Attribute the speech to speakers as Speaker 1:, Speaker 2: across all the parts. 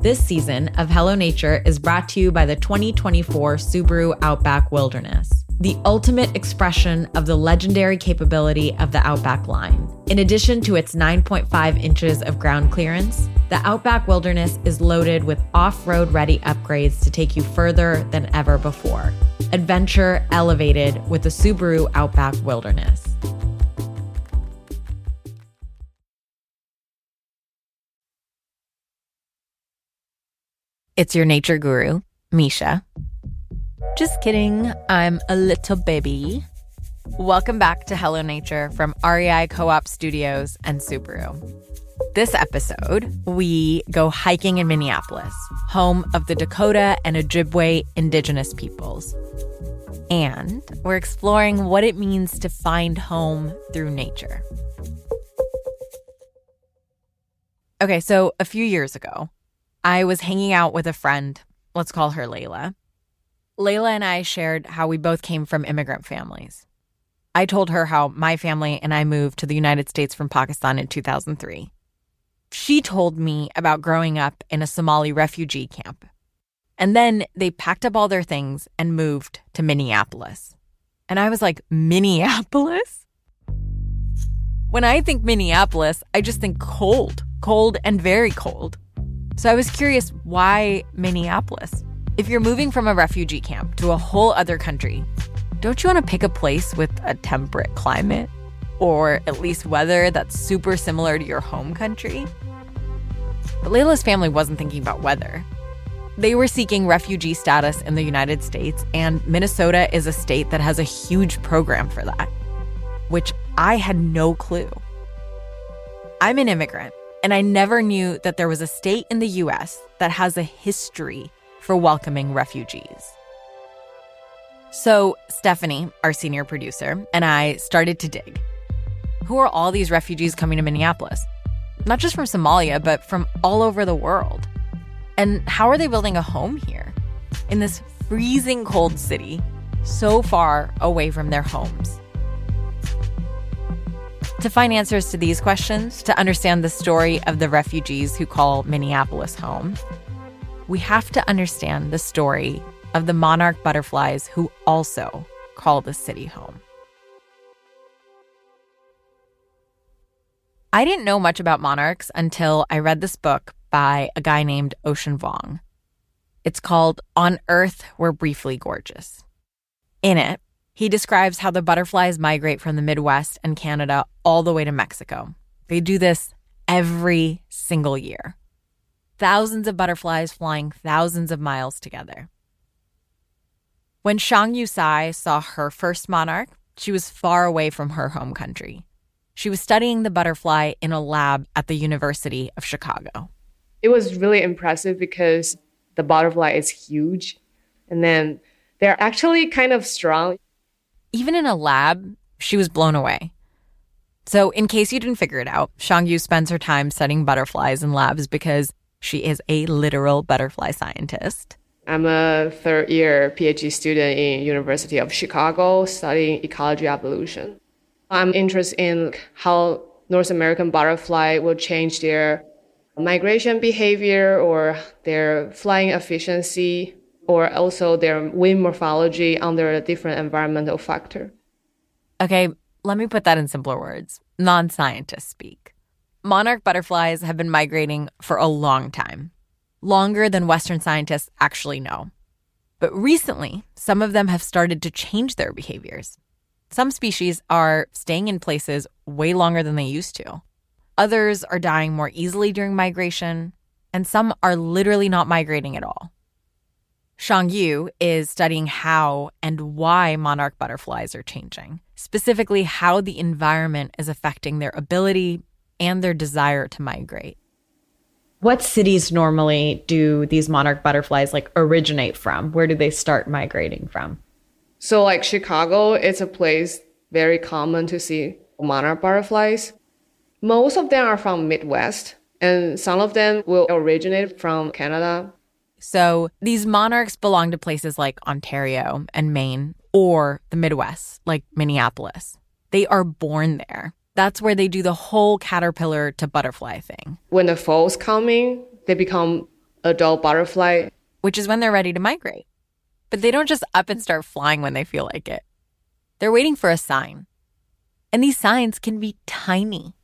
Speaker 1: This season of Hello Nature is brought to you by the 2024 Subaru Outback Wilderness, the ultimate expression of the legendary capability of the Outback line. In addition to its 9.5 inches of ground clearance, the Outback Wilderness is loaded with off road ready upgrades to take you further than ever before. Adventure elevated with the Subaru Outback Wilderness. It's your nature guru, Misha. Just kidding, I'm a little baby. Welcome back to Hello Nature from REI Co op Studios and Subaru. This episode, we go hiking in Minneapolis, home of the Dakota and Ojibwe indigenous peoples. And we're exploring what it means to find home through nature. Okay, so a few years ago, I was hanging out with a friend. Let's call her Layla. Layla and I shared how we both came from immigrant families. I told her how my family and I moved to the United States from Pakistan in 2003. She told me about growing up in a Somali refugee camp. And then they packed up all their things and moved to Minneapolis. And I was like, Minneapolis? When I think Minneapolis, I just think cold, cold and very cold. So I was curious why Minneapolis? If you're moving from a refugee camp to a whole other country, don't you want to pick a place with a temperate climate? Or at least weather that's super similar to your home country? But Layla's family wasn't thinking about weather. They were seeking refugee status in the United States, and Minnesota is a state that has a huge program for that, which I had no clue. I'm an immigrant, and I never knew that there was a state in the US that has a history for welcoming refugees. So, Stephanie, our senior producer, and I started to dig. Who are all these refugees coming to Minneapolis? Not just from Somalia, but from all over the world. And how are they building a home here in this freezing cold city, so far away from their homes? To find answers to these questions, to understand the story of the refugees who call Minneapolis home, we have to understand the story of the monarch butterflies who also call the city home. I didn't know much about monarchs until I read this book by a guy named Ocean Vuong. It's called On Earth We're Briefly Gorgeous. In it, he describes how the butterflies migrate from the Midwest and Canada all the way to Mexico. They do this every single year. Thousands of butterflies flying thousands of miles together. When Shang Yusai saw her first monarch, she was far away from her home country. She was studying the butterfly in a lab at the University of Chicago.
Speaker 2: It was really impressive because the butterfly is huge and then they're actually kind of strong.
Speaker 1: Even in a lab, she was blown away. So, in case you didn't figure it out, Shangyu spends her time studying butterflies in labs because she is a literal butterfly scientist.
Speaker 2: I'm a third year PhD student in University of Chicago studying ecology evolution. I'm interested in how North American butterfly will change their migration behavior or their flying efficiency or also their wing morphology under a different environmental factor.
Speaker 1: Okay, let me put that in simpler words, non scientists speak. Monarch butterflies have been migrating for a long time, longer than Western scientists actually know. But recently, some of them have started to change their behaviors. Some species are staying in places way longer than they used to. Others are dying more easily during migration, and some are literally not migrating at all. Shang Yu is studying how and why monarch butterflies are changing, specifically how the environment is affecting their ability and their desire to migrate. What cities normally do these monarch butterflies like originate from? Where do they start migrating from?
Speaker 2: So like Chicago, it's a place very common to see monarch butterflies. Most of them are from Midwest and some of them will originate from Canada.
Speaker 1: So these monarchs belong to places like Ontario and Maine or the Midwest, like Minneapolis. They are born there. That's where they do the whole caterpillar to butterfly thing.
Speaker 2: When the fall's coming, they become adult butterfly,
Speaker 1: which is when they're ready to migrate. But they don't just up and start flying when they feel like it. They're waiting for a sign. And these signs can be tiny.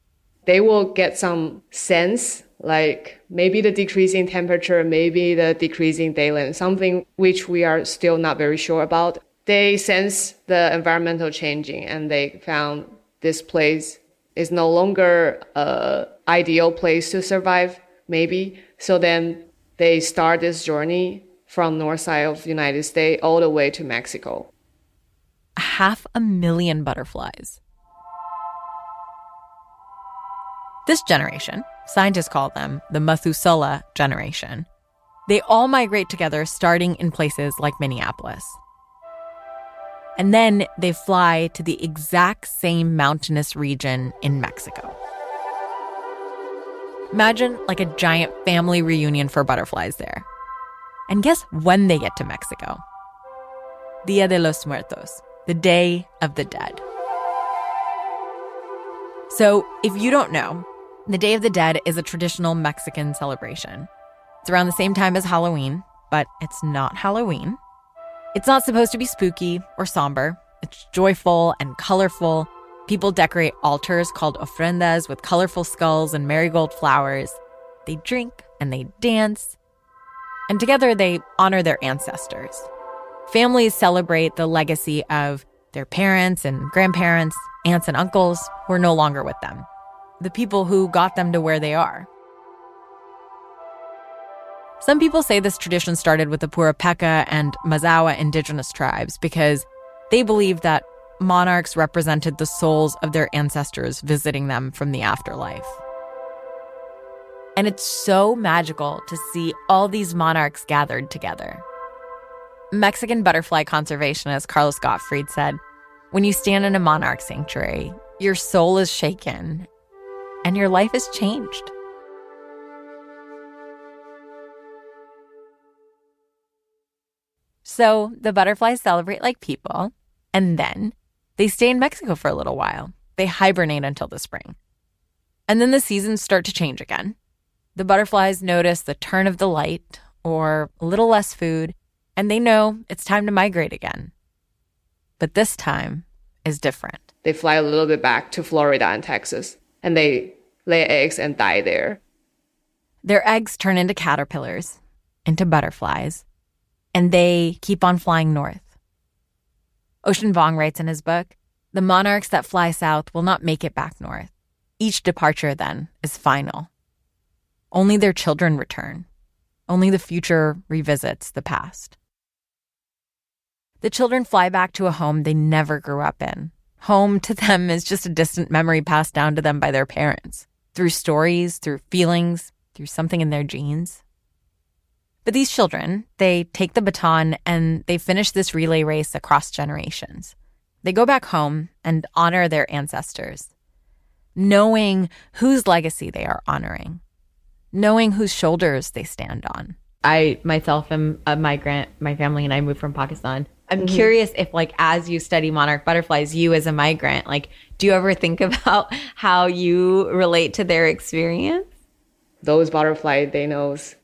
Speaker 2: They will get some sense, like maybe the decreasing temperature, maybe the decreasing day length, something which we are still not very sure about. They sense the environmental changing and they found this place is no longer a ideal place to survive, maybe. So then they start this journey from north side of the United States all the way to Mexico.
Speaker 1: Half a million butterflies. This generation, scientists call them the Methuselah generation, they all migrate together starting in places like Minneapolis. And then they fly to the exact same mountainous region in Mexico. Imagine like a giant family reunion for butterflies there. And guess when they get to Mexico? Dia de los Muertos, the Day of the Dead. So, if you don't know, the Day of the Dead is a traditional Mexican celebration. It's around the same time as Halloween, but it's not Halloween. It's not supposed to be spooky or somber. It's joyful and colorful. People decorate altars called ofrendas with colorful skulls and marigold flowers. They drink and they dance. And together they honor their ancestors. Families celebrate the legacy of their parents and grandparents, aunts and uncles who are no longer with them the people who got them to where they are. Some people say this tradition started with the Purépecha and Mazahua indigenous tribes because they believed that monarchs represented the souls of their ancestors visiting them from the afterlife. And it's so magical to see all these monarchs gathered together. Mexican butterfly conservationist Carlos Gottfried said, When you stand in a monarch sanctuary, your soul is shaken and your life is changed. So the butterflies celebrate like people, and then they stay in Mexico for a little while. They hibernate until the spring. And then the seasons start to change again. The butterflies notice the turn of the light or a little less food, and they know it's time to migrate again. But this time is different.
Speaker 2: They fly a little bit back to Florida and Texas and they lay eggs and die there.
Speaker 1: Their eggs turn into caterpillars, into butterflies, and they keep on flying north. Ocean Vuong writes in his book The monarchs that fly south will not make it back north. Each departure, then, is final. Only their children return. Only the future revisits the past. The children fly back to a home they never grew up in, Home to them is just a distant memory passed down to them by their parents through stories, through feelings, through something in their genes. But these children, they take the baton and they finish this relay race across generations. They go back home and honor their ancestors, knowing whose legacy they are honoring, knowing whose shoulders they stand on. I myself am a migrant. My family and I moved from Pakistan. I'm mm-hmm. curious if, like, as you study monarch butterflies, you as a migrant, like, do you ever think about how you relate to their experience?
Speaker 2: Those butterfly, they knows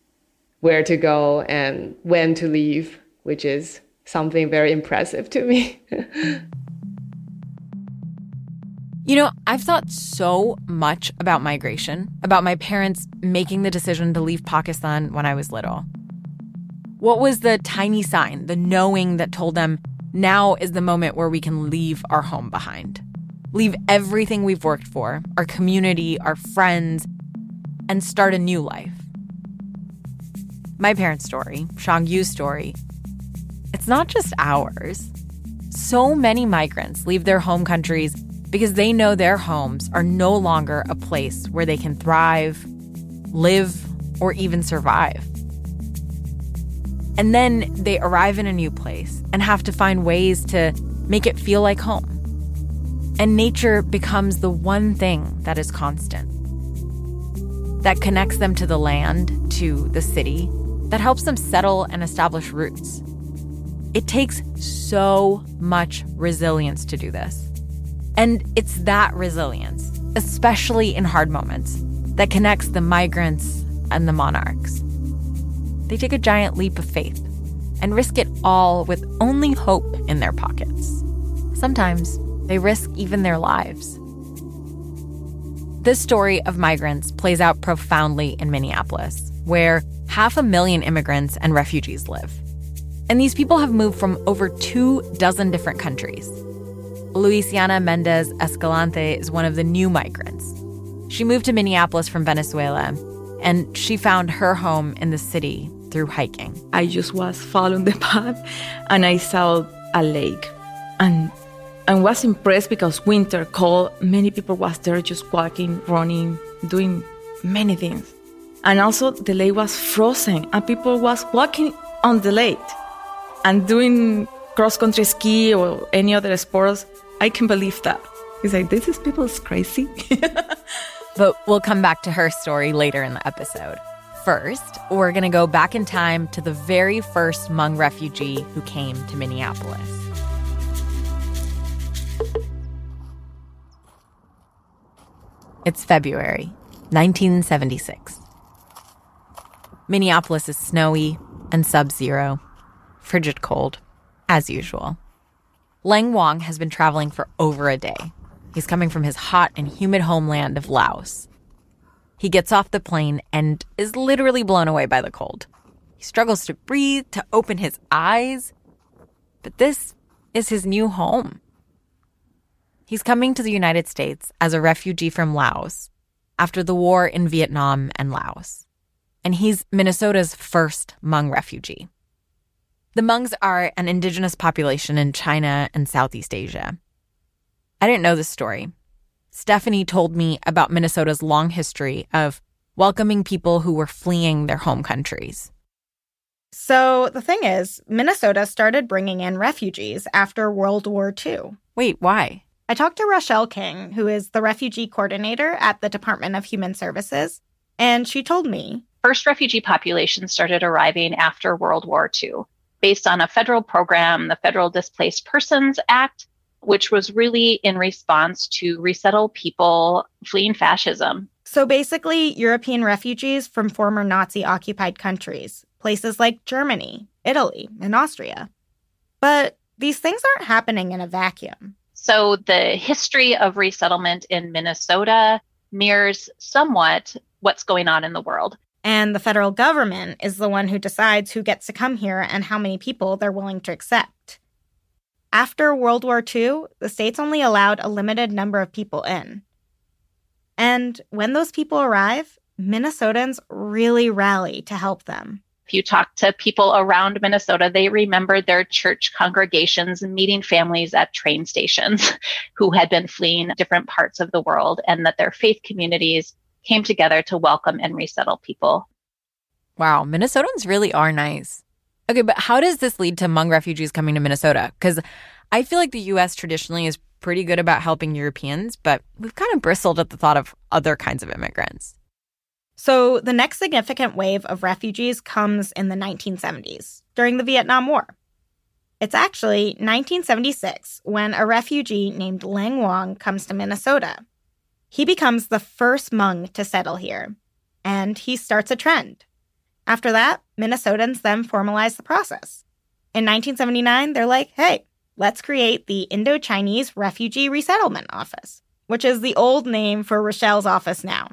Speaker 2: where to go and when to leave, which is something very impressive to me.
Speaker 1: I've thought so much about migration, about my parents making the decision to leave Pakistan when I was little. What was the tiny sign, the knowing that told them now is the moment where we can leave our home behind? Leave everything we've worked for, our community, our friends, and start a new life. My parents' story, Shang Yu's story, it's not just ours. So many migrants leave their home countries because they know their homes are no longer a place where they can thrive, live, or even survive. And then they arrive in a new place and have to find ways to make it feel like home. And nature becomes the one thing that is constant, that connects them to the land, to the city, that helps them settle and establish roots. It takes so much resilience to do this. And it's that resilience, especially in hard moments, that connects the migrants and the monarchs. they take a giant leap of faith and risk it all with only hope in their pockets. Sometimes they risk even their lives. This story of migrants plays out profoundly in Minneapolis, where half a million immigrants and refugees live. And these people have moved from over two dozen different countries. Luisiana Mendez Escalante is one of the new migrants. She moved to Minneapolis from Venezuela, and she found her home in the city through hiking.
Speaker 3: I just was following the path and I saw a lake. And I was impressed because winter cold, many people was there just walking, running, doing many things. And also the lake was frozen and people was walking on the lake and doing cross country ski or any other sports. I can believe that. It's like this is people's crazy.
Speaker 1: but we'll come back to her story later in the episode. First, we're going to go back in time to the very first Hmong refugee who came to Minneapolis. It's February 1976. Minneapolis is snowy and sub zero, frigid cold, as usual. Lang Wong has been traveling for over a day. He's coming from his hot and humid homeland of Laos. He gets off the plane and is literally blown away by the cold. He struggles to breathe, to open his eyes. But this is his new home. He's coming to the United States as a refugee from Laos after the war in Vietnam and Laos. And he's Minnesota's first Hmong refugee. The Hmongs are an indigenous population in China and Southeast Asia. I didn't know this story, Stephanie told me about Minnesota's long history of welcoming people who were fleeing their home countries.
Speaker 4: So the thing is, Minnesota started bringing in refugees after World War II.
Speaker 1: Wait, why?
Speaker 4: I talked to Rochelle King, who is the refugee coordinator at the Department of Human Services, and she told me
Speaker 5: First refugee populations started arriving after World War II based on a federal program, the Federal Displaced Persons Act, which was really in response to resettle people fleeing fascism.
Speaker 4: So basically, European refugees from former Nazi occupied countries, places like Germany, Italy, and Austria. But these things aren't happening in a vacuum.
Speaker 5: So the history of resettlement in Minnesota mirrors somewhat what's going on in the world.
Speaker 4: And the federal government is the one who decides who gets to come here and how many people they're willing to accept. After World War II, the states only allowed a limited number of people in. And when those people arrive, Minnesotans really rally to help them.
Speaker 5: If you talk to people around Minnesota, they remember their church congregations meeting families at train stations who had been fleeing different parts of the world, and that their faith communities came together to welcome and resettle people.
Speaker 1: Wow, Minnesotans really are nice. Okay, but how does this lead to Hmong refugees coming to Minnesota? Because I feel like the U.S. traditionally is pretty good about helping Europeans, but we've kind of bristled at the thought of other kinds of immigrants.
Speaker 4: So the next significant wave of refugees comes in the 1970s, during the Vietnam War. It's actually 1976 when a refugee named Leng Wong comes to Minnesota. He becomes the first Hmong to settle here, and he starts a trend. After that, Minnesotans then formalize the process. In 1979, they're like, hey, let's create the Indo Chinese Refugee Resettlement Office, which is the old name for Rochelle's office now.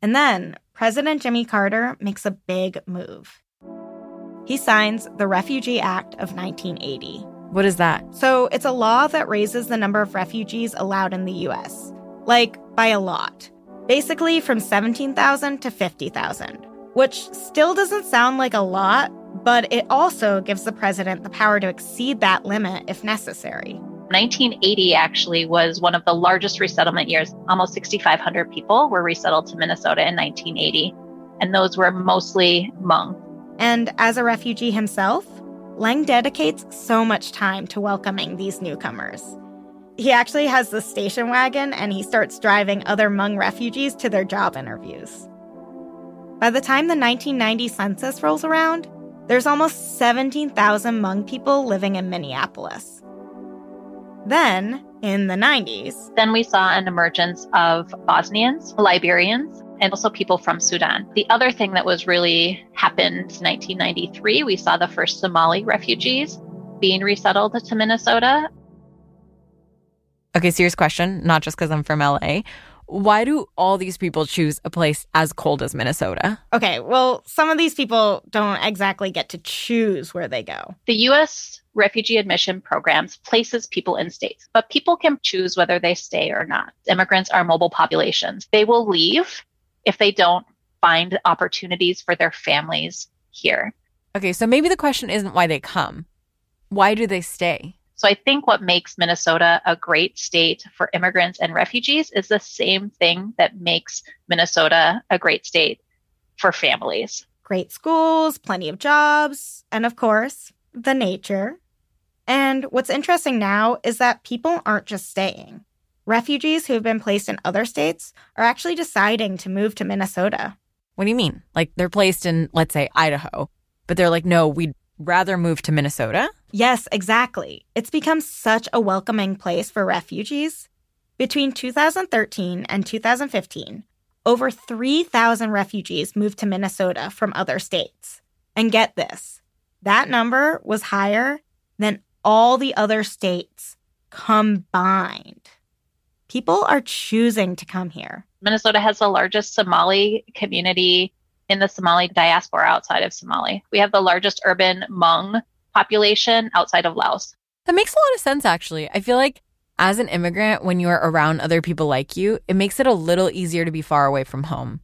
Speaker 4: And then President Jimmy Carter makes a big move. He signs the Refugee Act of 1980.
Speaker 1: What is that?
Speaker 4: So it's a law that raises the number of refugees allowed in the US, like by a lot. Basically from 17,000 to 50,000 which still doesn't sound like a lot, but it also gives the president the power to exceed that limit if necessary.
Speaker 5: 1980 actually was one of the largest resettlement years. Almost 6,500 people were resettled to Minnesota in 1980, and those were mostly Hmong.
Speaker 4: And as a refugee himself, Lang dedicates so much time to welcoming these newcomers. He actually has the station wagon and he starts driving other Hmong refugees to their job interviews. By the time the 1990 census rolls around, there's almost 17,000 Hmong people living in Minneapolis. Then, in the 90s,
Speaker 5: then we saw an emergence of Bosnians, Liberians, and also people from Sudan. The other thing that was really happened in 1993, we saw the first Somali refugees being resettled to Minnesota.
Speaker 1: Okay, serious question, not just because I'm from LA. Why do all these people choose a place as cold as Minnesota?
Speaker 4: Okay, well, some of these people don't exactly get to choose where they go.
Speaker 5: The US refugee admission programs places people in states, but people can choose whether they stay or not. Immigrants are mobile populations. They will leave if they don't find opportunities for their families here.
Speaker 1: Okay, so maybe the question isn't why they come. Why do they stay?
Speaker 5: So I think what makes Minnesota a great state for immigrants and refugees is the same thing that makes Minnesota a great state for families.
Speaker 4: Great schools, plenty of jobs, and of course, the nature. And what's interesting now is that people aren't just staying. Refugees who have been placed in other states are actually deciding to move to Minnesota.
Speaker 1: What do you mean? Like they're placed in, let's say, Idaho, but they're like, no, we'd rather move to Minnesota?
Speaker 4: Yes, exactly. It's become such a welcoming place for refugees. Between 2013 and 2015, over 3,000 refugees moved to Minnesota from other states. And get this that number was higher than all the other states combined. People are choosing to come here.
Speaker 5: Minnesota has the largest Somali community in the Somali diaspora outside of Somali. We have the largest urban Hmong population outside of Laos.
Speaker 1: That makes a lot of sense, actually. I feel like as an immigrant, when you're around other people like you, it makes it a little easier to be far away from home.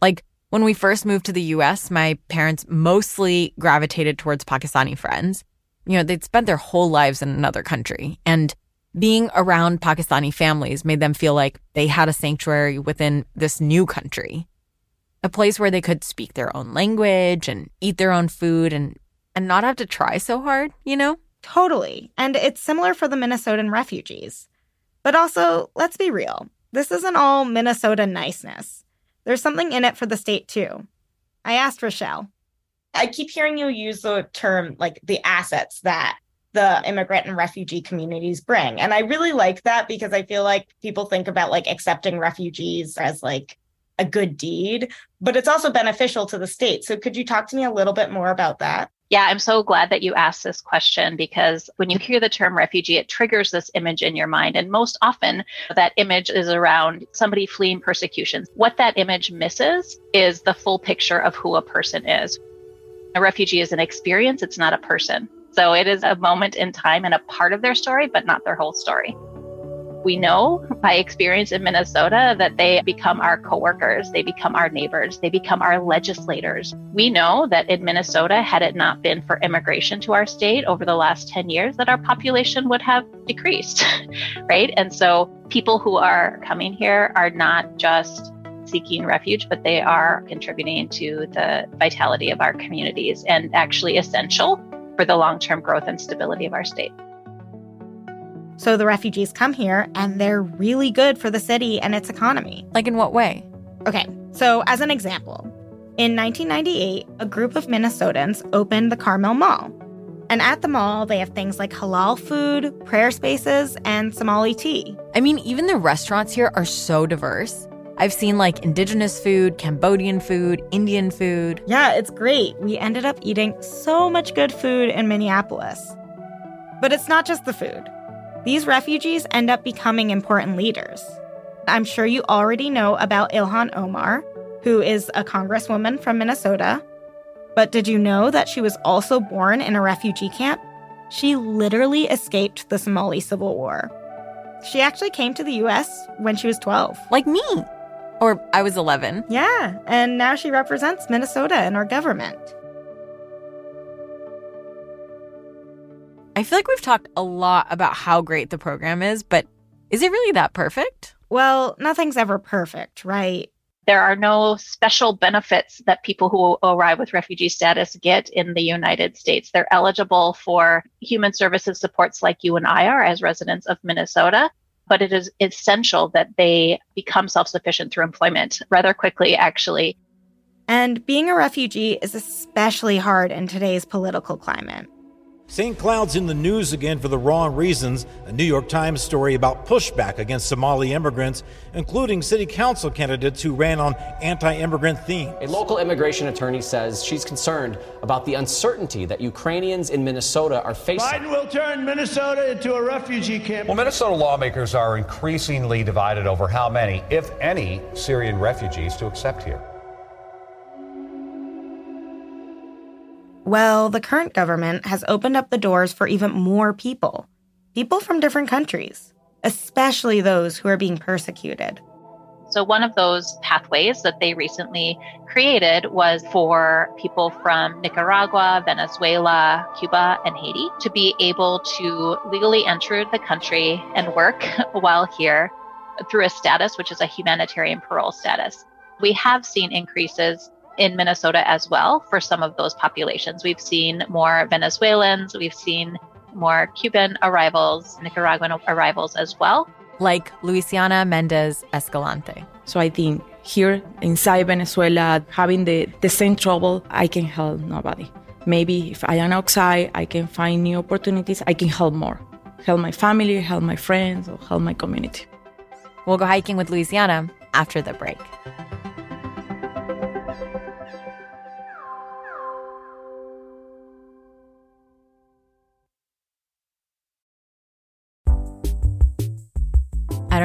Speaker 1: Like when we first moved to the US, my parents mostly gravitated towards Pakistani friends. You know, they'd spent their whole lives in another country. And being around Pakistani families made them feel like they had a sanctuary within this new country, a place where they could speak their own language and eat their own food and, and not have to try so hard, you know?
Speaker 4: Totally. And it's similar for the Minnesotan refugees. But also, let's be real this isn't all Minnesota niceness. There's something in it for the state, too. I asked Rochelle.
Speaker 6: I keep hearing you use the term like the assets that the immigrant and refugee communities bring. And I really like that because I feel like people think about like accepting refugees as like a good deed, but it's also beneficial to the state. So could you talk to me a little bit more about that?
Speaker 5: Yeah, I'm so glad that you asked this question because when you hear the term refugee, it triggers this image in your mind. And most often, that image is around somebody fleeing persecution. What that image misses is the full picture of who a person is. A refugee is an experience, it's not a person. So it is a moment in time and a part of their story, but not their whole story. We know by experience in Minnesota that they become our coworkers, they become our neighbors, they become our legislators. We know that in Minnesota, had it not been for immigration to our state over the last 10 years, that our population would have decreased, right? And so people who are coming here are not just seeking refuge, but they are contributing to the vitality of our communities and actually essential for the long term growth and stability of our state.
Speaker 4: So the refugees come here and they're really good for the city and its economy.
Speaker 1: Like, in what way?
Speaker 4: Okay, so as an example, in 1998, a group of Minnesotans opened the Karmel Mall. And at the mall, they have things like halal food, prayer spaces, and Somali tea.
Speaker 1: I mean, even the restaurants here are so diverse. I've seen like indigenous food, Cambodian food, Indian food.
Speaker 4: Yeah, it's great. We ended up eating so much good food in Minneapolis. But it's not just the food. These refugees end up becoming important leaders. I'm sure you already know about Ilhan Omar, who is a congresswoman from Minnesota. But did you know that she was also born in a refugee camp? She literally escaped the Somali Civil War. She actually came to the US when she was 12.
Speaker 1: Like me. Or I was 11.
Speaker 4: Yeah, and now she represents Minnesota in our government.
Speaker 1: I feel like we've talked a lot about how great the program is, but is it really that perfect?
Speaker 4: Well, nothing's ever perfect, right?
Speaker 5: There are no special benefits that people who arrive with refugee status get in the United States. They're eligible for human services supports like you and I are as residents of Minnesota, but it is essential that they become self sufficient through employment rather quickly, actually.
Speaker 4: And being a refugee is especially hard in today's political climate.
Speaker 7: St. Cloud's in the news again for the wrong reasons. A New York Times story about pushback against Somali immigrants, including city council candidates who ran on anti immigrant themes.
Speaker 8: A local immigration attorney says she's concerned about the uncertainty that Ukrainians in Minnesota are facing.
Speaker 9: Biden will turn Minnesota into a refugee camp.
Speaker 10: Well, Minnesota lawmakers are increasingly divided over how many, if any, Syrian refugees to accept here.
Speaker 4: Well, the current government has opened up the doors for even more people. People from different countries, especially those who are being persecuted.
Speaker 5: So, one of those pathways that they recently created was for people from Nicaragua, Venezuela, Cuba, and Haiti to be able to legally enter the country and work while here through a status, which is a humanitarian parole status. We have seen increases in Minnesota as well for some of those populations. We've seen more Venezuelans, we've seen more Cuban arrivals, Nicaraguan arrivals as well.
Speaker 1: Like Luisiana Mendez Escalante.
Speaker 3: So I think here inside Venezuela, having the, the same trouble, I can help nobody. Maybe if I am outside, I can find new opportunities, I can help more. Help my family, help my friends, or help my community.
Speaker 1: We'll go hiking with Luisiana after the break.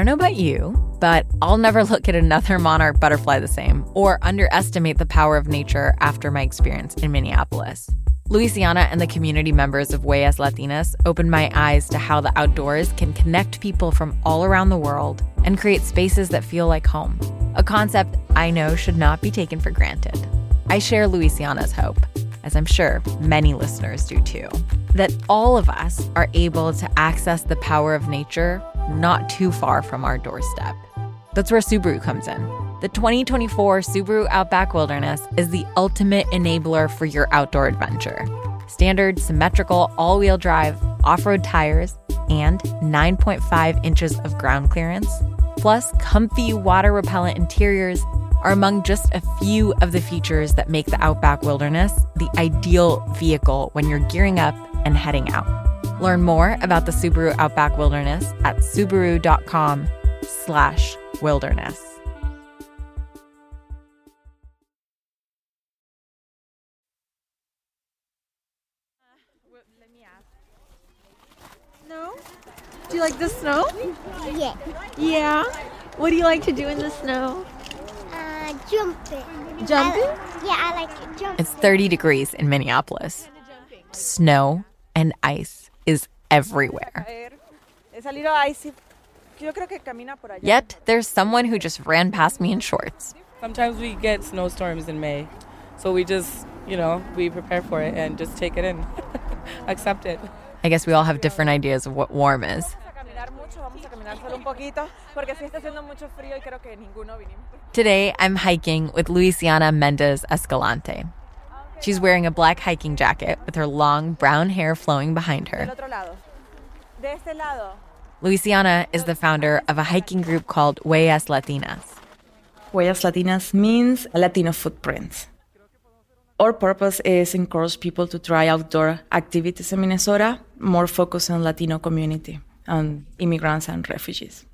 Speaker 1: Don't know about you, but I'll never look at another monarch butterfly the same or underestimate the power of nature after my experience in Minneapolis. Luisiana and the community members of Huellas Latinas opened my eyes to how the outdoors can connect people from all around the world and create spaces that feel like home, a concept I know should not be taken for granted. I share Luisiana's hope, as I'm sure many listeners do too, that all of us are able to access the power of nature not too far from our doorstep. That's where Subaru comes in. The 2024 Subaru Outback Wilderness is the ultimate enabler for your outdoor adventure. Standard symmetrical all wheel drive, off road tires, and 9.5 inches of ground clearance, plus comfy water repellent interiors, are among just a few of the features that make the Outback Wilderness the ideal vehicle when you're gearing up and heading out. Learn more about the Subaru Outback Wilderness at subaru.com slash wilderness.
Speaker 11: Snow? Do you like the snow?
Speaker 12: Yeah.
Speaker 11: Yeah? What do you like to do in the snow?
Speaker 12: Uh, jumping.
Speaker 11: Jumping?
Speaker 12: I, yeah, I like it. Jumping.
Speaker 1: It's 30 degrees in Minneapolis. Snow and ice is everywhere. Yet there's someone who just ran past me in shorts.
Speaker 13: Sometimes we get snowstorms in May. So we just, you know, we prepare for it and just take it in, accept it.
Speaker 1: I guess we all have different ideas of what warm is. Today, I'm hiking with Luisiana Mendez Escalante. She's wearing a black hiking jacket with her long brown hair flowing behind her. Luisiana is the founder of a hiking group called Huellas Latinas.
Speaker 3: Huellas Latinas means Latino footprints. Our purpose is to encourage people to try outdoor activities in Minnesota, more focused on Latino community and immigrants and refugees.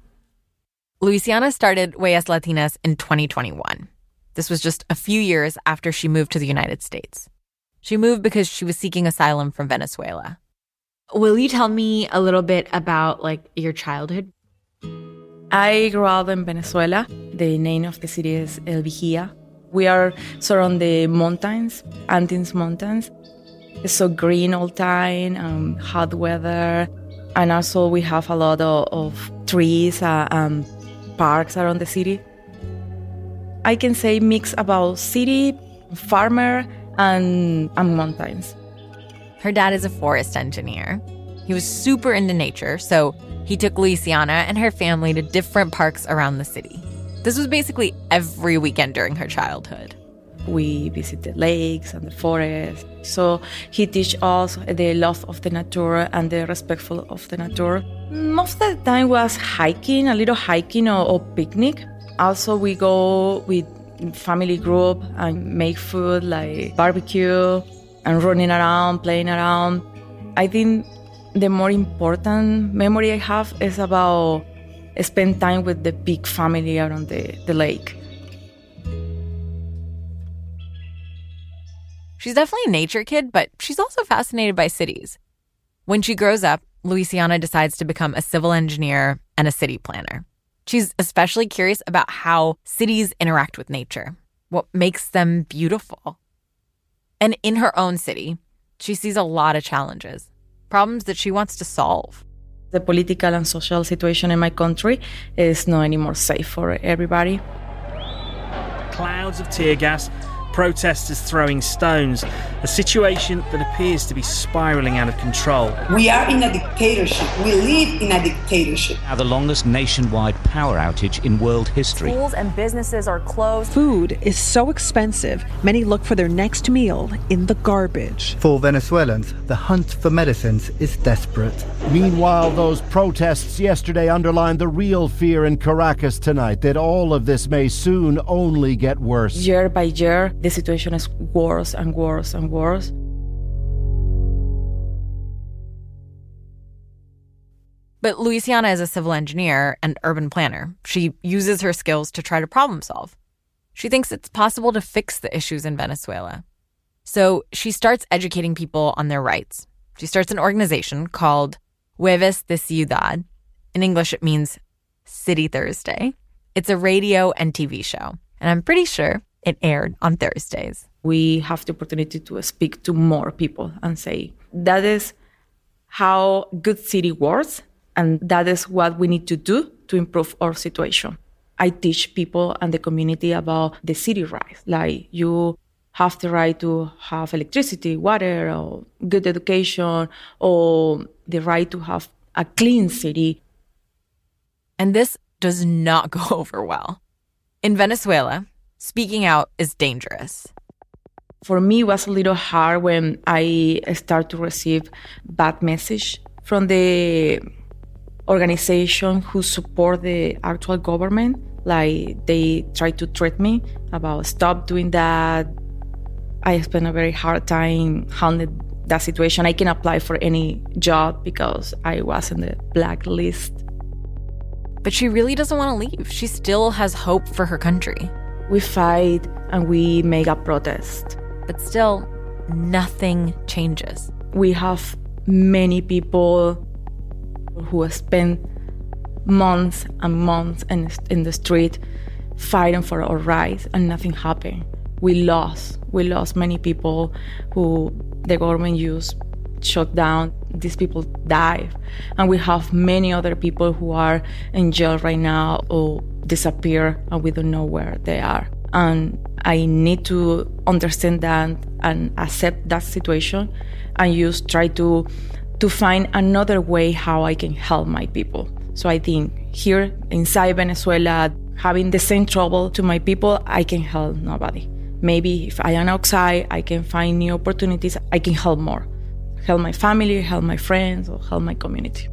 Speaker 1: Luisiana started Huellas Latinas in 2021. This was just a few years after she moved to the United States. She moved because she was seeking asylum from Venezuela. Will you tell me a little bit about like your childhood?
Speaker 3: I grew up in Venezuela. The name of the city is El Vigía. We are surrounded the mountains, Andes Mountains. It's so green all the time, um, hot weather, and also we have a lot of, of trees uh, and parks around the city. I can say mix about city, farmer, and, and mountains.
Speaker 1: Her dad is a forest engineer. He was super into nature, so he took Luisiana and her family to different parks around the city. This was basically every weekend during her childhood.
Speaker 3: We visited lakes and the forest. So he teach us the love of the nature and the respectful of the nature. Most of the time was hiking, a little hiking or, or picnic. Also, we go with family group and make food like barbecue and running around, playing around. I think the more important memory I have is about spend time with the big family around the, the lake.
Speaker 1: She's definitely a nature kid, but she's also fascinated by cities. When she grows up, Luisiana decides to become a civil engineer and a city planner. She's especially curious about how cities interact with nature, what makes them beautiful. And in her own city, she sees a lot of challenges, problems that she wants to solve.
Speaker 3: The political and social situation in my country is not anymore safe for everybody.
Speaker 14: Clouds of tear gas protesters throwing stones, a situation that appears to be spiraling out of control.
Speaker 15: We are in a dictatorship. We live in a dictatorship.
Speaker 16: Now, the longest nationwide power outage in world history.
Speaker 17: Schools and businesses are closed.
Speaker 18: Food is so expensive, many look for their next meal in the garbage.
Speaker 19: For Venezuelans, the hunt for medicines is desperate.
Speaker 9: Meanwhile, those protests yesterday underlined the real fear in Caracas tonight that all of this may soon only get worse.
Speaker 3: Year by year, the situation is worse and worse and worse.
Speaker 1: But Luisiana is a civil engineer and urban planner. She uses her skills to try to problem solve. She thinks it's possible to fix the issues in Venezuela. So she starts educating people on their rights. She starts an organization called Jueves de Ciudad. In English, it means City Thursday. It's a radio and TV show. And I'm pretty sure it aired on Thursdays.
Speaker 3: We have the opportunity to speak to more people and say, that is how good city works, and that is what we need to do to improve our situation. I teach people and the community about the city rights, like you have the right to have electricity, water, or good education, or the right to have a clean city.
Speaker 1: And this does not go over well. In Venezuela, speaking out is dangerous.
Speaker 3: For me, it was a little hard when I start to receive bad message from the organization who support the actual government. Like they try to threat me about stop doing that. I spent a very hard time handling that situation. I can apply for any job because I was in the blacklist.
Speaker 1: But she really doesn't want to leave. She still has hope for her country.
Speaker 3: We fight and we make a protest.
Speaker 1: But still, nothing changes.
Speaker 3: We have many people who spend months and months in, in the street fighting for our rights and nothing happened. We lost. We lost many people who the government used shut down. These people died. And we have many other people who are in jail right now or disappear and we don't know where they are. And I need to understand that and accept that situation and just try to to find another way how I can help my people. So I think here inside Venezuela, having the same trouble to my people, I can help nobody. Maybe if I am outside, I can find new opportunities, I can help more. Help my family, help my friends, or help my community.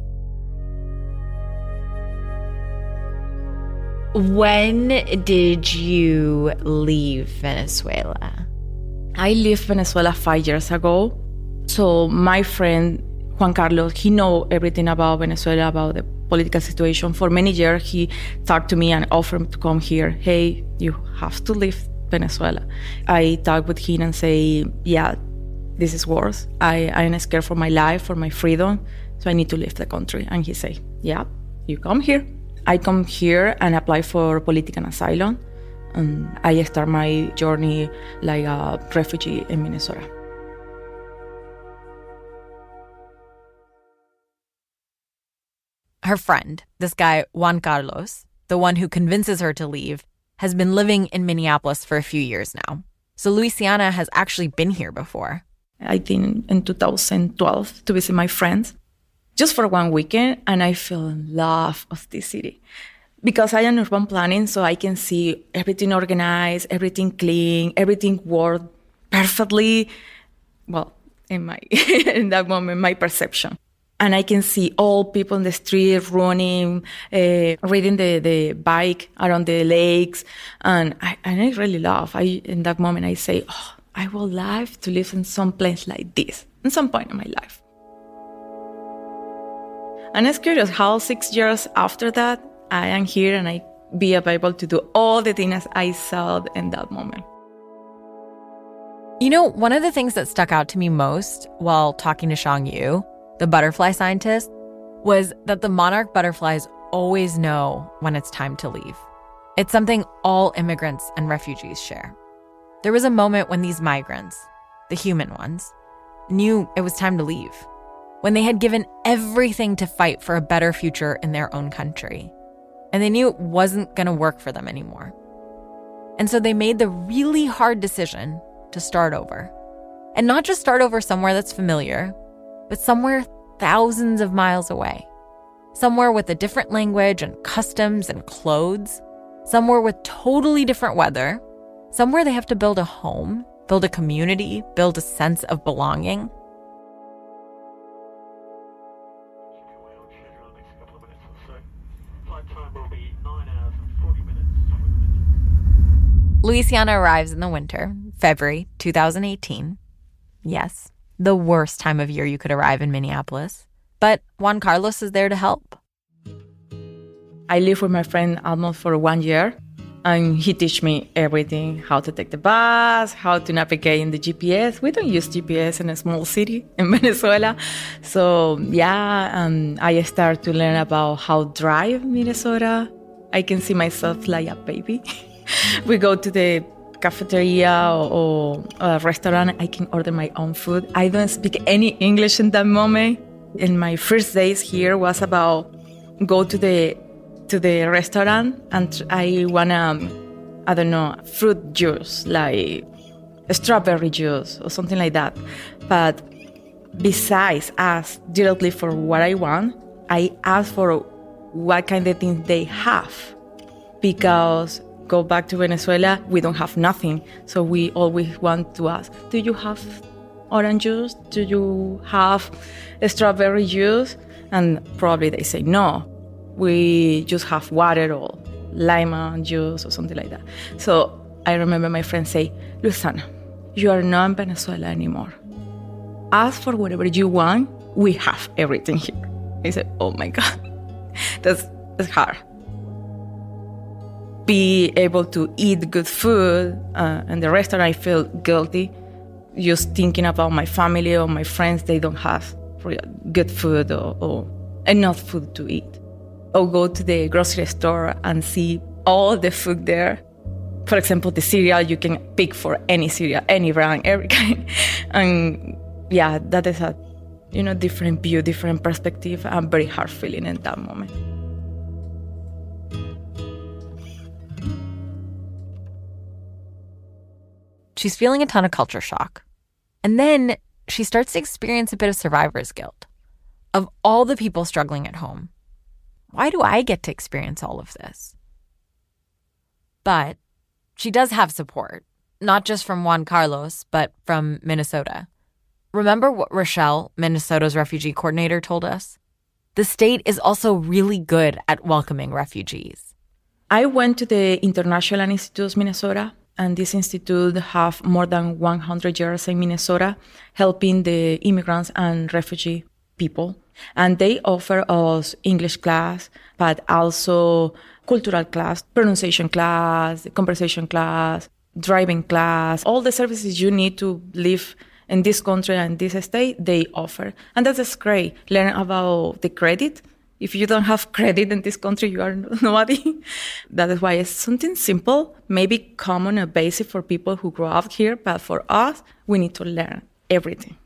Speaker 1: When did you leave Venezuela?
Speaker 3: I left Venezuela five years ago. So my friend Juan Carlos, he know everything about Venezuela, about the political situation. For many years, he talked to me and offered to come here. Hey, you have to leave Venezuela. I talked with him and say, yeah, this is worse. I, I am scared for my life, for my freedom, so I need to leave the country. And he say, yeah, you come here. I come here and apply for political asylum. And I start my journey like a refugee in Minnesota.
Speaker 1: Her friend, this guy Juan Carlos, the one who convinces her to leave, has been living in Minneapolis for a few years now. So Luisiana has actually been here before.
Speaker 3: I think in 2012 to visit my friends just for one weekend, and I fell in love of this city because I am urban planning, so I can see everything organized, everything clean, everything worked perfectly. Well, in my in that moment, my perception, and I can see all people in the street running, uh, riding the, the bike around the lakes, and I and I really love. I in that moment I say, oh, I would love to live in some place like this in some point in my life. And it's curious how six years after that, I am here and I be able to do all the things I saw in that moment.
Speaker 1: You know, one of the things that stuck out to me most while talking to Shang Yu, the butterfly scientist, was that the monarch butterflies always know when it's time to leave. It's something all immigrants and refugees share. There was a moment when these migrants, the human ones, knew it was time to leave, when they had given everything to fight for a better future in their own country, and they knew it wasn't going to work for them anymore. And so they made the really hard decision to start over. And not just start over somewhere that's familiar, but somewhere thousands of miles away. Somewhere with a different language and customs and clothes. Somewhere with totally different weather. Somewhere they have to build a home, build a community, build a sense of belonging. Luisiana arrives in the winter, February 2018. Yes, the worst time of year you could arrive in Minneapolis. But Juan Carlos is there to help.
Speaker 3: I lived with my friend almost for one year, and he teach me everything: how to take the bus, how to navigate in the GPS. We don't use GPS in a small city in Venezuela, so yeah. Um, I start to learn about how drive Minnesota. I can see myself like a baby. we go to the cafeteria or, or restaurant. I can order my own food. I don't speak any English in that moment. And my first days here was about go to the to the restaurant and I wanna um, I don't know fruit juice like strawberry juice or something like that. But besides ask directly for what I want, I ask for what kind of things they have because go back to Venezuela, we don't have nothing. So we always want to ask, do you have orange juice? Do you have strawberry juice? And probably they say no. We just have water or lima juice or something like that. So I remember my friend say, Luisiana, you are not in Venezuela anymore. Ask for whatever you want. We have everything here. I said, oh my God, that's, that's hard be able to eat good food uh, in the restaurant, I feel guilty just thinking about my family or my friends. They don't have good food or, or enough food to eat. Or go to the grocery store and see all the food there. For example, the cereal, you can pick for any cereal, any brand, every kind. and yeah, that is a you know different view, different perspective, and very hard feeling in that moment.
Speaker 1: She's feeling a ton of culture shock. And then she starts to experience a bit of survivor's guilt. Of all the people struggling at home, why do I get to experience all of this? But she does have support, not just from Juan Carlos, but from Minnesota. Remember what Rochelle, Minnesota's refugee coordinator, told us? The state is also really good at welcoming refugees.
Speaker 3: I went to the International Institute of Minnesota and this institute have more than 100 years in Minnesota, helping the immigrants and refugee people. And they offer us English class, but also cultural class, pronunciation class, conversation class, driving class, all the services you need to live in this country and this state, they offer. And that is great. Learn about the credit if you don't have credit in this country, you are nobody. that is why it's something simple, maybe common and basic for people who grow up here, but for us, we need to learn everything.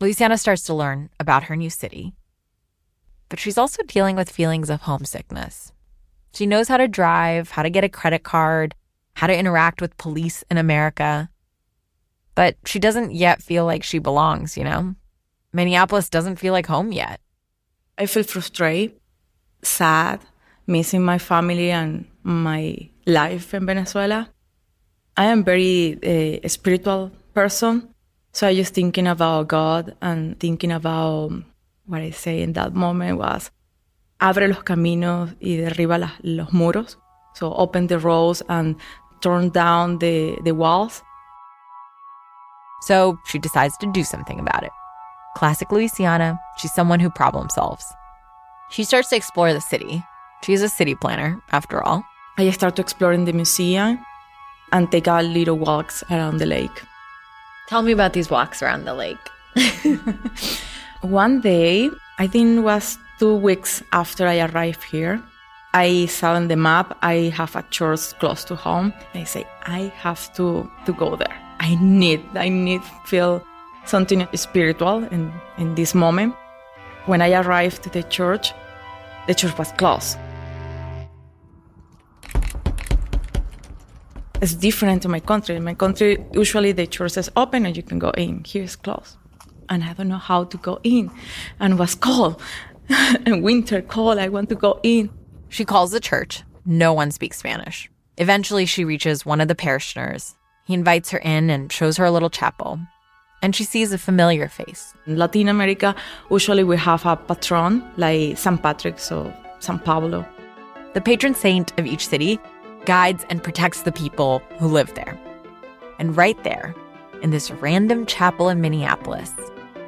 Speaker 1: Luisiana starts to learn about her new city, but she's also dealing with feelings of homesickness. She knows how to drive, how to get a credit card, how to interact with police in America. But she doesn't yet feel like she belongs, you know? Minneapolis doesn't feel like home yet.
Speaker 3: I feel frustrated, sad, missing my family and my life in Venezuela. I am very uh, spiritual person, so I just thinking about God and thinking about what I say in that moment was abre los caminos y derriba las, los muros. So open the roads and turn down the, the walls.
Speaker 1: So she decides to do something about it. Classic Luisiana, she's someone who problem solves. She starts to explore the city. She's a city planner, after all.
Speaker 3: I start to explore in the museum and take a little walks around the lake.
Speaker 1: Tell me about these walks around the lake.
Speaker 3: One day, I think it was two weeks after I arrived here, I saw on the map I have a church close to home. I say I have to to go there. I need I need feel something spiritual in, in this moment. When I arrived to the church, the church was closed. It's different to my country. In my country, usually the church is open and you can go in. Here it's closed. And I don't know how to go in. And was cold. and winter cold. I want to go in.
Speaker 1: She calls the church. No one speaks Spanish. Eventually, she reaches one of the parishioners. He invites her in and shows her a little chapel. And she sees a familiar face.
Speaker 3: In Latin America, usually we have a patron like St. Patrick, so San Pablo.
Speaker 1: The patron saint of each city guides and protects the people who live there. And right there, in this random chapel in Minneapolis,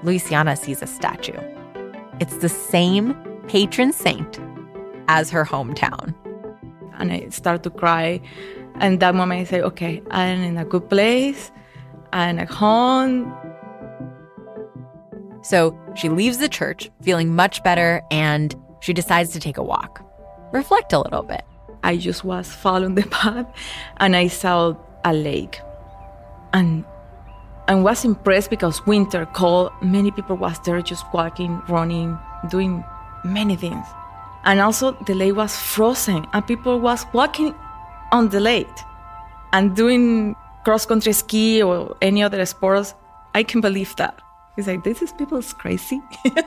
Speaker 1: Luisiana sees a statue. It's the same patron saint as her hometown.
Speaker 3: And I start to cry. And that moment I say, okay, I'm in a good place. At.
Speaker 1: So she leaves the church feeling much better and she decides to take a walk, reflect a little bit.
Speaker 3: I just was following the path and I saw a lake. And I was impressed because winter cold, many people was there just walking, running, doing many things. And also the lake was frozen and people was walking on the lake and doing cross country ski or any other sports. I can believe that. It's like this is people's crazy.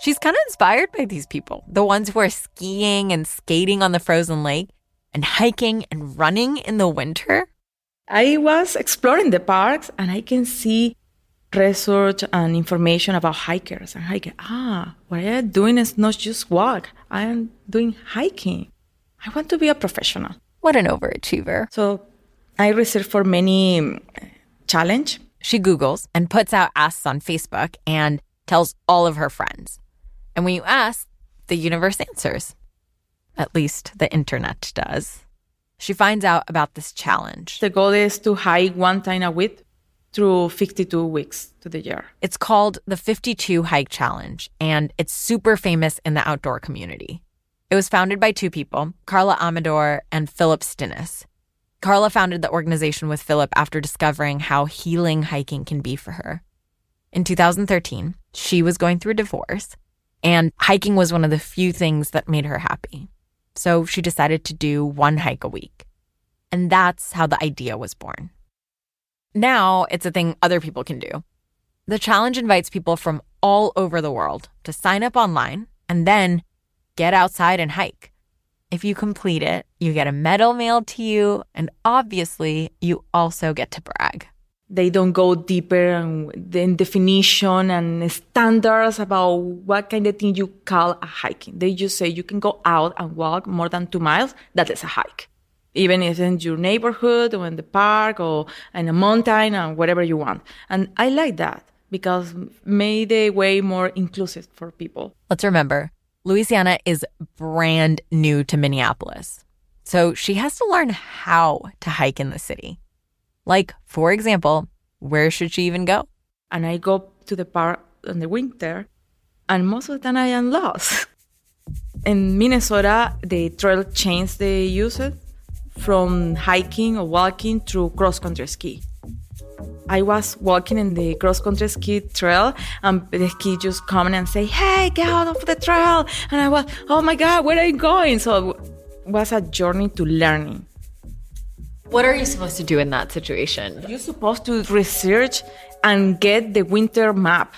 Speaker 1: She's kind of inspired by these people, the ones who are skiing and skating on the frozen lake and hiking and running in the winter.
Speaker 3: I was exploring the parks and I can see research and information about hikers and hiking. Ah, what I am doing is not just walk. I am doing hiking. I want to be a professional.
Speaker 1: What an overachiever.
Speaker 3: So I researched for many um, challenge.
Speaker 1: She Googles and puts out asks on Facebook and tells all of her friends. And when you ask, the universe answers. At least the internet does. She finds out about this challenge.
Speaker 3: The goal is to hike one time a week through 52 weeks to the year.
Speaker 1: It's called the 52 Hike Challenge, and it's super famous in the outdoor community. It was founded by two people, Carla Amador and Philip Stinnes. Carla founded the organization with Philip after discovering how healing hiking can be for her. In 2013, she was going through a divorce, and hiking was one of the few things that made her happy. So she decided to do one hike a week. And that's how the idea was born. Now it's a thing other people can do. The challenge invites people from all over the world to sign up online and then get outside and hike. If you complete it, you get a medal mailed to you, and obviously, you also get to brag.
Speaker 3: They don't go deeper in definition and standards about what kind of thing you call a hiking. They just say you can go out and walk more than two miles. That is a hike even if in your neighborhood or in the park or in a mountain or whatever you want. And I like that because made the way more inclusive for people.
Speaker 1: Let's remember, Luisiana is brand new to Minneapolis. So she has to learn how to hike in the city. Like, for example, where should she even go?
Speaker 3: And I go to the park in the winter, and most of the time I am lost. in Minnesota, the trail chains they use it from hiking or walking through cross country ski. I was walking in the cross country ski trail, and the ski just come and say, "Hey, get out of the trail!" And I was, "Oh my God, where are you going?" So it was a journey to learning.
Speaker 1: What are you supposed to do in that situation?
Speaker 3: You're supposed to research and get the winter map.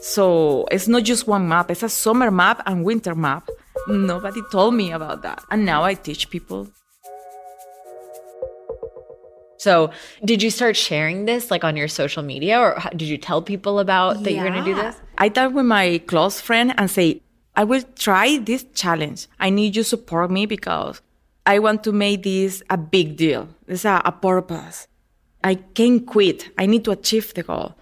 Speaker 3: So it's not just one map; it's a summer map and winter map. Nobody told me about that, and now I teach people
Speaker 1: so, did you start sharing this like on your social media or did you tell people about that yeah. you're going to do this?
Speaker 3: I talk with my close friend and say, I will try this challenge. I need you support me because I want to make this a big deal. It's a, a purpose. I can't quit. I need to achieve the goal.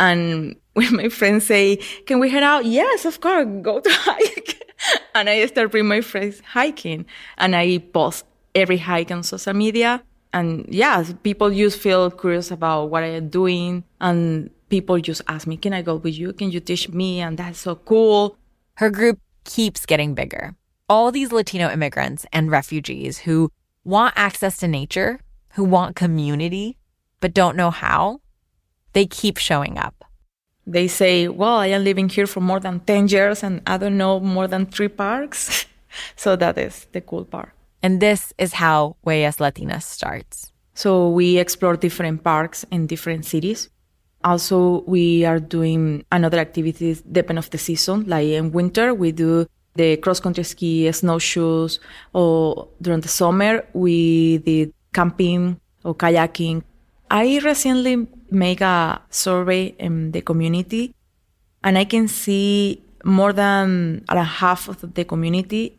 Speaker 3: And when my friends say, Can we head out? Yes, of course, go to hike. and I start bringing my friends hiking. And I post every hike on social media. And yeah, people just feel curious about what I am doing. And people just ask me, Can I go with you? Can you teach me? And that's so cool.
Speaker 1: Her group keeps getting bigger. All these Latino immigrants and refugees who want access to nature, who want community, but don't know how, they keep showing up.
Speaker 3: They say, Well, I am living here for more than 10 years and I don't know more than three parks. so that is the cool part.
Speaker 1: And this is how Huellas Latinas starts.
Speaker 3: So we explore different parks in different cities. Also, we are doing another activities depend of the season. Like in winter, we do the cross country ski, snowshoes, or during the summer, we did camping or kayaking. I recently make a survey in the community, and I can see more than half of the community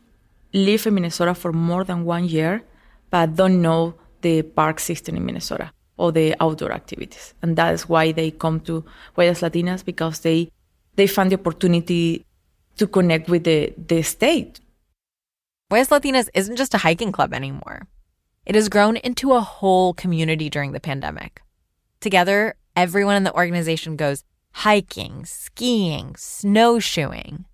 Speaker 3: live in Minnesota for more than one year, but don't know the park system in Minnesota or the outdoor activities. And that is why they come to Huellas Latinas because they they find the opportunity to connect with the, the state.
Speaker 1: Huellas Latinas isn't just a hiking club anymore. It has grown into a whole community during the pandemic. Together, everyone in the organization goes hiking, skiing, snowshoeing.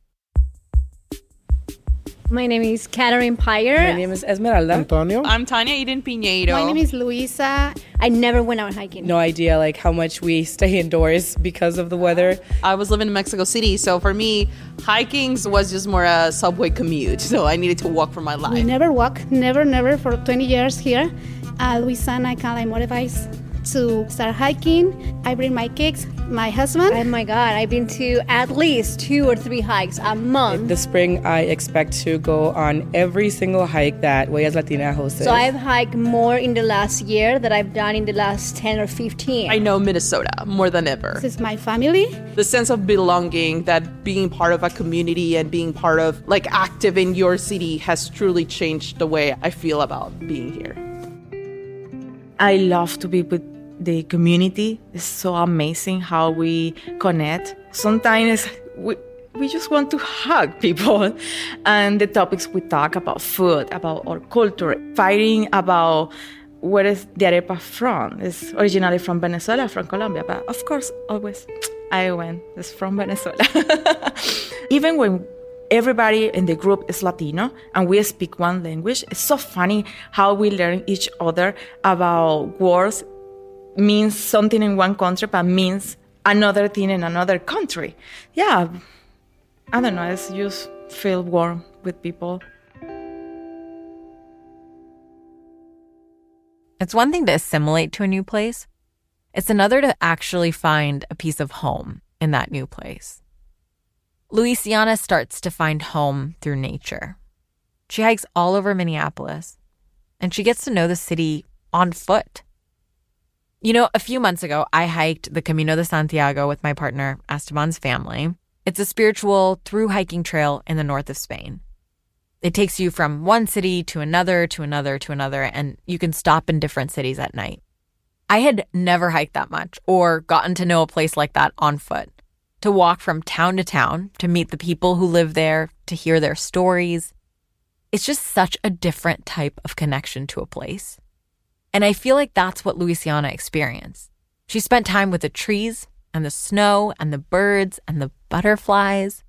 Speaker 20: My name is Catherine Pyre.
Speaker 21: My name is Esmeralda.
Speaker 22: Antonio.
Speaker 23: I'm Tanya Eden Piñeiro.
Speaker 20: My name is Luisa. I never went out hiking.
Speaker 21: No idea like how much we stay indoors because of the weather.
Speaker 23: I was living in Mexico City, so for me, hiking was just more a subway commute. So I needed to walk for my life.
Speaker 24: We never walk, never, never for 20 years here. Uh, Luisa and I kind of like motivates to start hiking. I bring my kids, my husband.
Speaker 20: Oh my God, I've been to at least two or three hikes a month.
Speaker 21: This spring, I expect to go on every single hike that Huellas Latina hosts.
Speaker 20: So I've hiked more in the last year than I've done in the last 10 or 15.
Speaker 23: I know Minnesota more than ever.
Speaker 24: This is my family.
Speaker 23: The sense of belonging, that being part of a community and being part of, like, active in your city has truly changed the way I feel about being here.
Speaker 3: I love to be with the community. is so amazing how we connect. Sometimes we, we just want to hug people. And the topics we talk about food, about our culture, fighting about where is the arepa from. It's originally from Venezuela, from Colombia, but of course, always I went, it's from Venezuela. Even when everybody in the group is Latino and we speak one language, it's so funny how we learn each other about words means something in one country but means another thing in another country. Yeah, I don't know, it's just feel warm with people.
Speaker 1: It's one thing to assimilate to a new place. It's another to actually find a piece of home in that new place. Luisiana starts to find home through nature. She hikes all over Minneapolis, and she gets to know the city on foot. You know, a few months ago, I hiked the Camino de Santiago with my partner, Esteban's family. It's a spiritual through hiking trail in the north of Spain. It takes you from one city to another, to another, to another, and you can stop in different cities at night. I had never hiked that much or gotten to know a place like that on foot. To walk from town to town, to meet the people who live there, to hear their stories. It's just such a different type of connection to a place. And I feel like that's what Luisiana experienced. She spent time with the trees and the snow and the birds and the butterflies.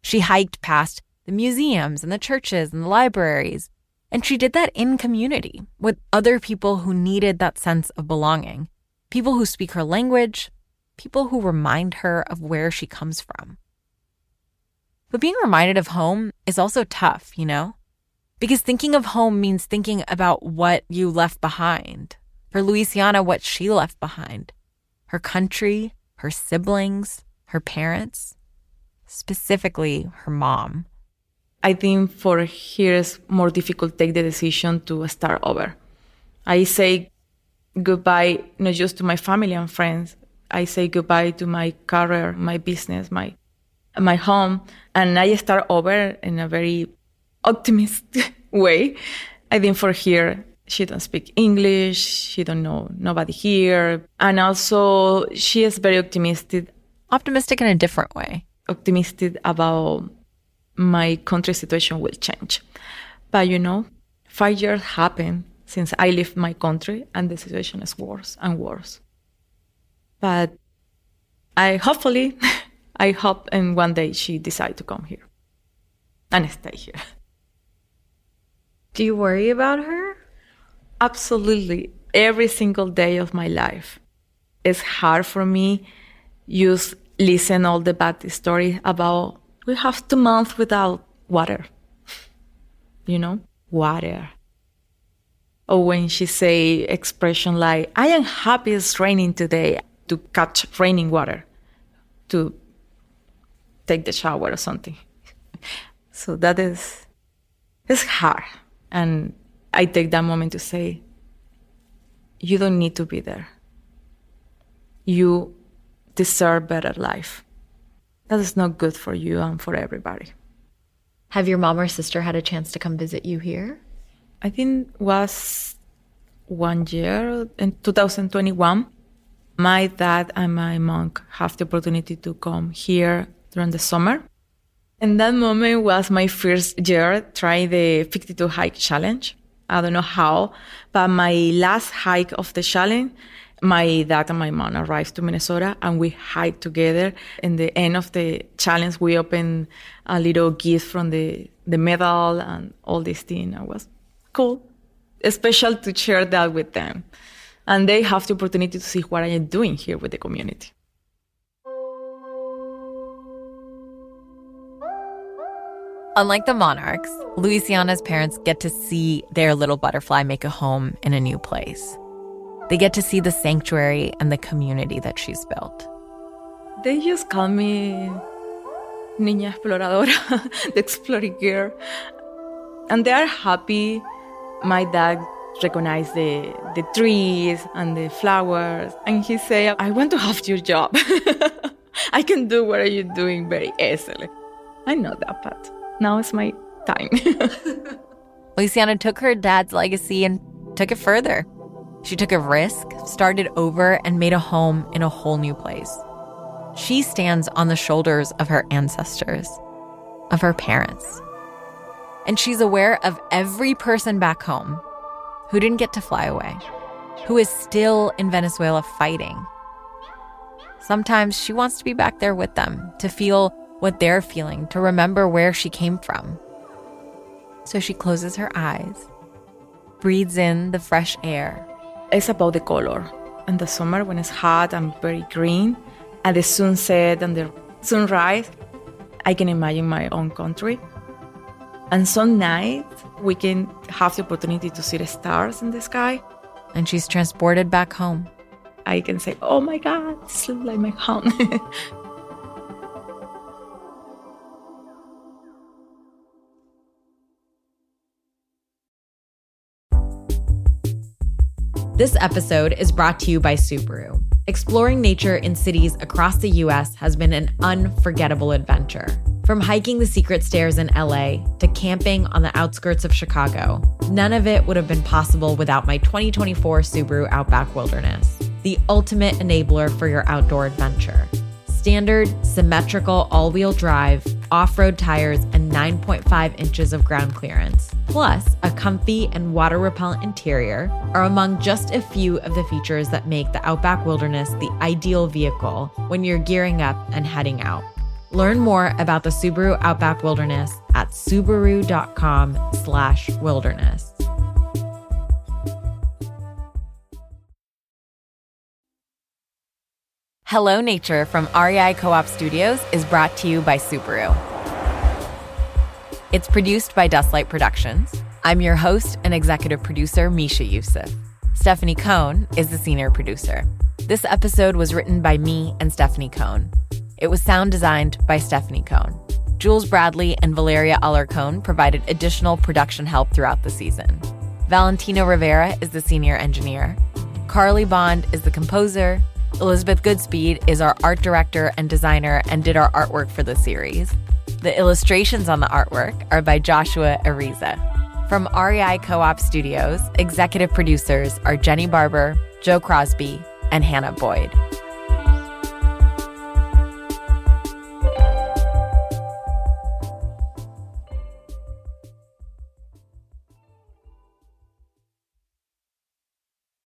Speaker 1: She hiked past the museums and the churches and the libraries. And she did that in community with other people who needed that sense of belonging, people who speak her language, people who remind her of where she comes from. But being reminded of home is also tough, you know? Because thinking of home means thinking about what you left behind. For Luisiana, what she left behind her country, her siblings, her parents, specifically her mom.
Speaker 3: I think for here is more difficult to take the decision to start over. I say goodbye not just to my family and friends. I say goodbye to my career, my business, my my home, and I start over in a very optimistic way. I think for here she don't speak English, she don't know nobody here, and also she is very optimistic
Speaker 1: optimistic in a different way.
Speaker 3: Optimistic about my country situation will change. But you know, five years happened since I left my country and the situation is worse and worse. But I hopefully, I hope and one day she decide to come here and stay here.
Speaker 1: Do you worry about her?
Speaker 3: Absolutely. Every single day of my life. It's hard for me just listen all the bad stories about we have two months without water. You know? Water. Or when she say expression like, I am happy it's raining today to catch raining water to take the shower or something. so that is it's hard. And I take that moment to say, you don't need to be there. You deserve better life. That is not good for you and for everybody.
Speaker 1: Have your mom or sister had a chance to come visit you here?
Speaker 3: I think was one year in 2021. My dad and my mom have the opportunity to come here during the summer. And that moment was my first year trying the 52 hike challenge. I don't know how, but my last hike of the challenge, my dad and my mom arrived to Minnesota and we hiked together. In the end of the challenge, we opened a little gift from the, the medal and all this thing. It was cool. Special to share that with them. And they have the opportunity to see what I am doing here with the community.
Speaker 1: Unlike the monarchs, Luisiana's parents get to see their little butterfly make a home in a new place. They get to see the sanctuary and the community that she's built.
Speaker 3: They just call me Niña Exploradora, the exploring girl. And they are happy. My dad recognized the, the trees and the flowers. And he said, I want to have your job. I can do what are you're doing very easily. I know that part. Now it's my time.
Speaker 1: Luisiana took her dad's legacy and took it further. She took a risk, started over, and made a home in a whole new place. She stands on the shoulders of her ancestors, of her parents. And she's aware of every person back home who didn't get to fly away, who is still in Venezuela fighting. Sometimes she wants to be back there with them, to feel what they're feeling, to remember where she came from. So she closes her eyes, breathes in the fresh air.
Speaker 3: It's about the color. In the summer, when it's hot and very green, and the sunset and the sunrise, I can imagine my own country. And some nights, we can have the opportunity to see the stars in the sky.
Speaker 1: And she's transported back home.
Speaker 3: I can say, oh my God, this looks like my home.
Speaker 1: This episode is brought to you by Subaru. Exploring nature in cities across the US has been an unforgettable adventure. From hiking the secret stairs in LA to camping on the outskirts of Chicago, none of it would have been possible without my 2024 Subaru Outback Wilderness, the ultimate enabler for your outdoor adventure. Standard, symmetrical all wheel drive, off road tires, and 9.5 inches of ground clearance, plus a comfy and water repellent interior, are among just a few of the features that make the Outback Wilderness the ideal vehicle when you're gearing up and heading out. Learn more about the Subaru Outback Wilderness at subaru.com/wilderness. Hello Nature from REI Co-op Studios is brought to you by Subaru. It's produced by Dustlight Productions. I'm your host and executive producer, Misha Euceph. Stephanie Cohn is the senior producer. This episode was written by me and Stephanie Cohn. It was sound designed by Stephanie Cohn. Jules Bradley and Valeria Alarcon provided additional production help throughout the season. Valentino Rivera is the senior engineer. Carly Bond is the composer. Elizabeth Goodspeed is our art director and designer and did our artwork for the series. The illustrations on the artwork are by Joshua Ariza. From REI Co op Studios, executive producers are Jenny Barber, Joe Crosby, and Hannah Boyd.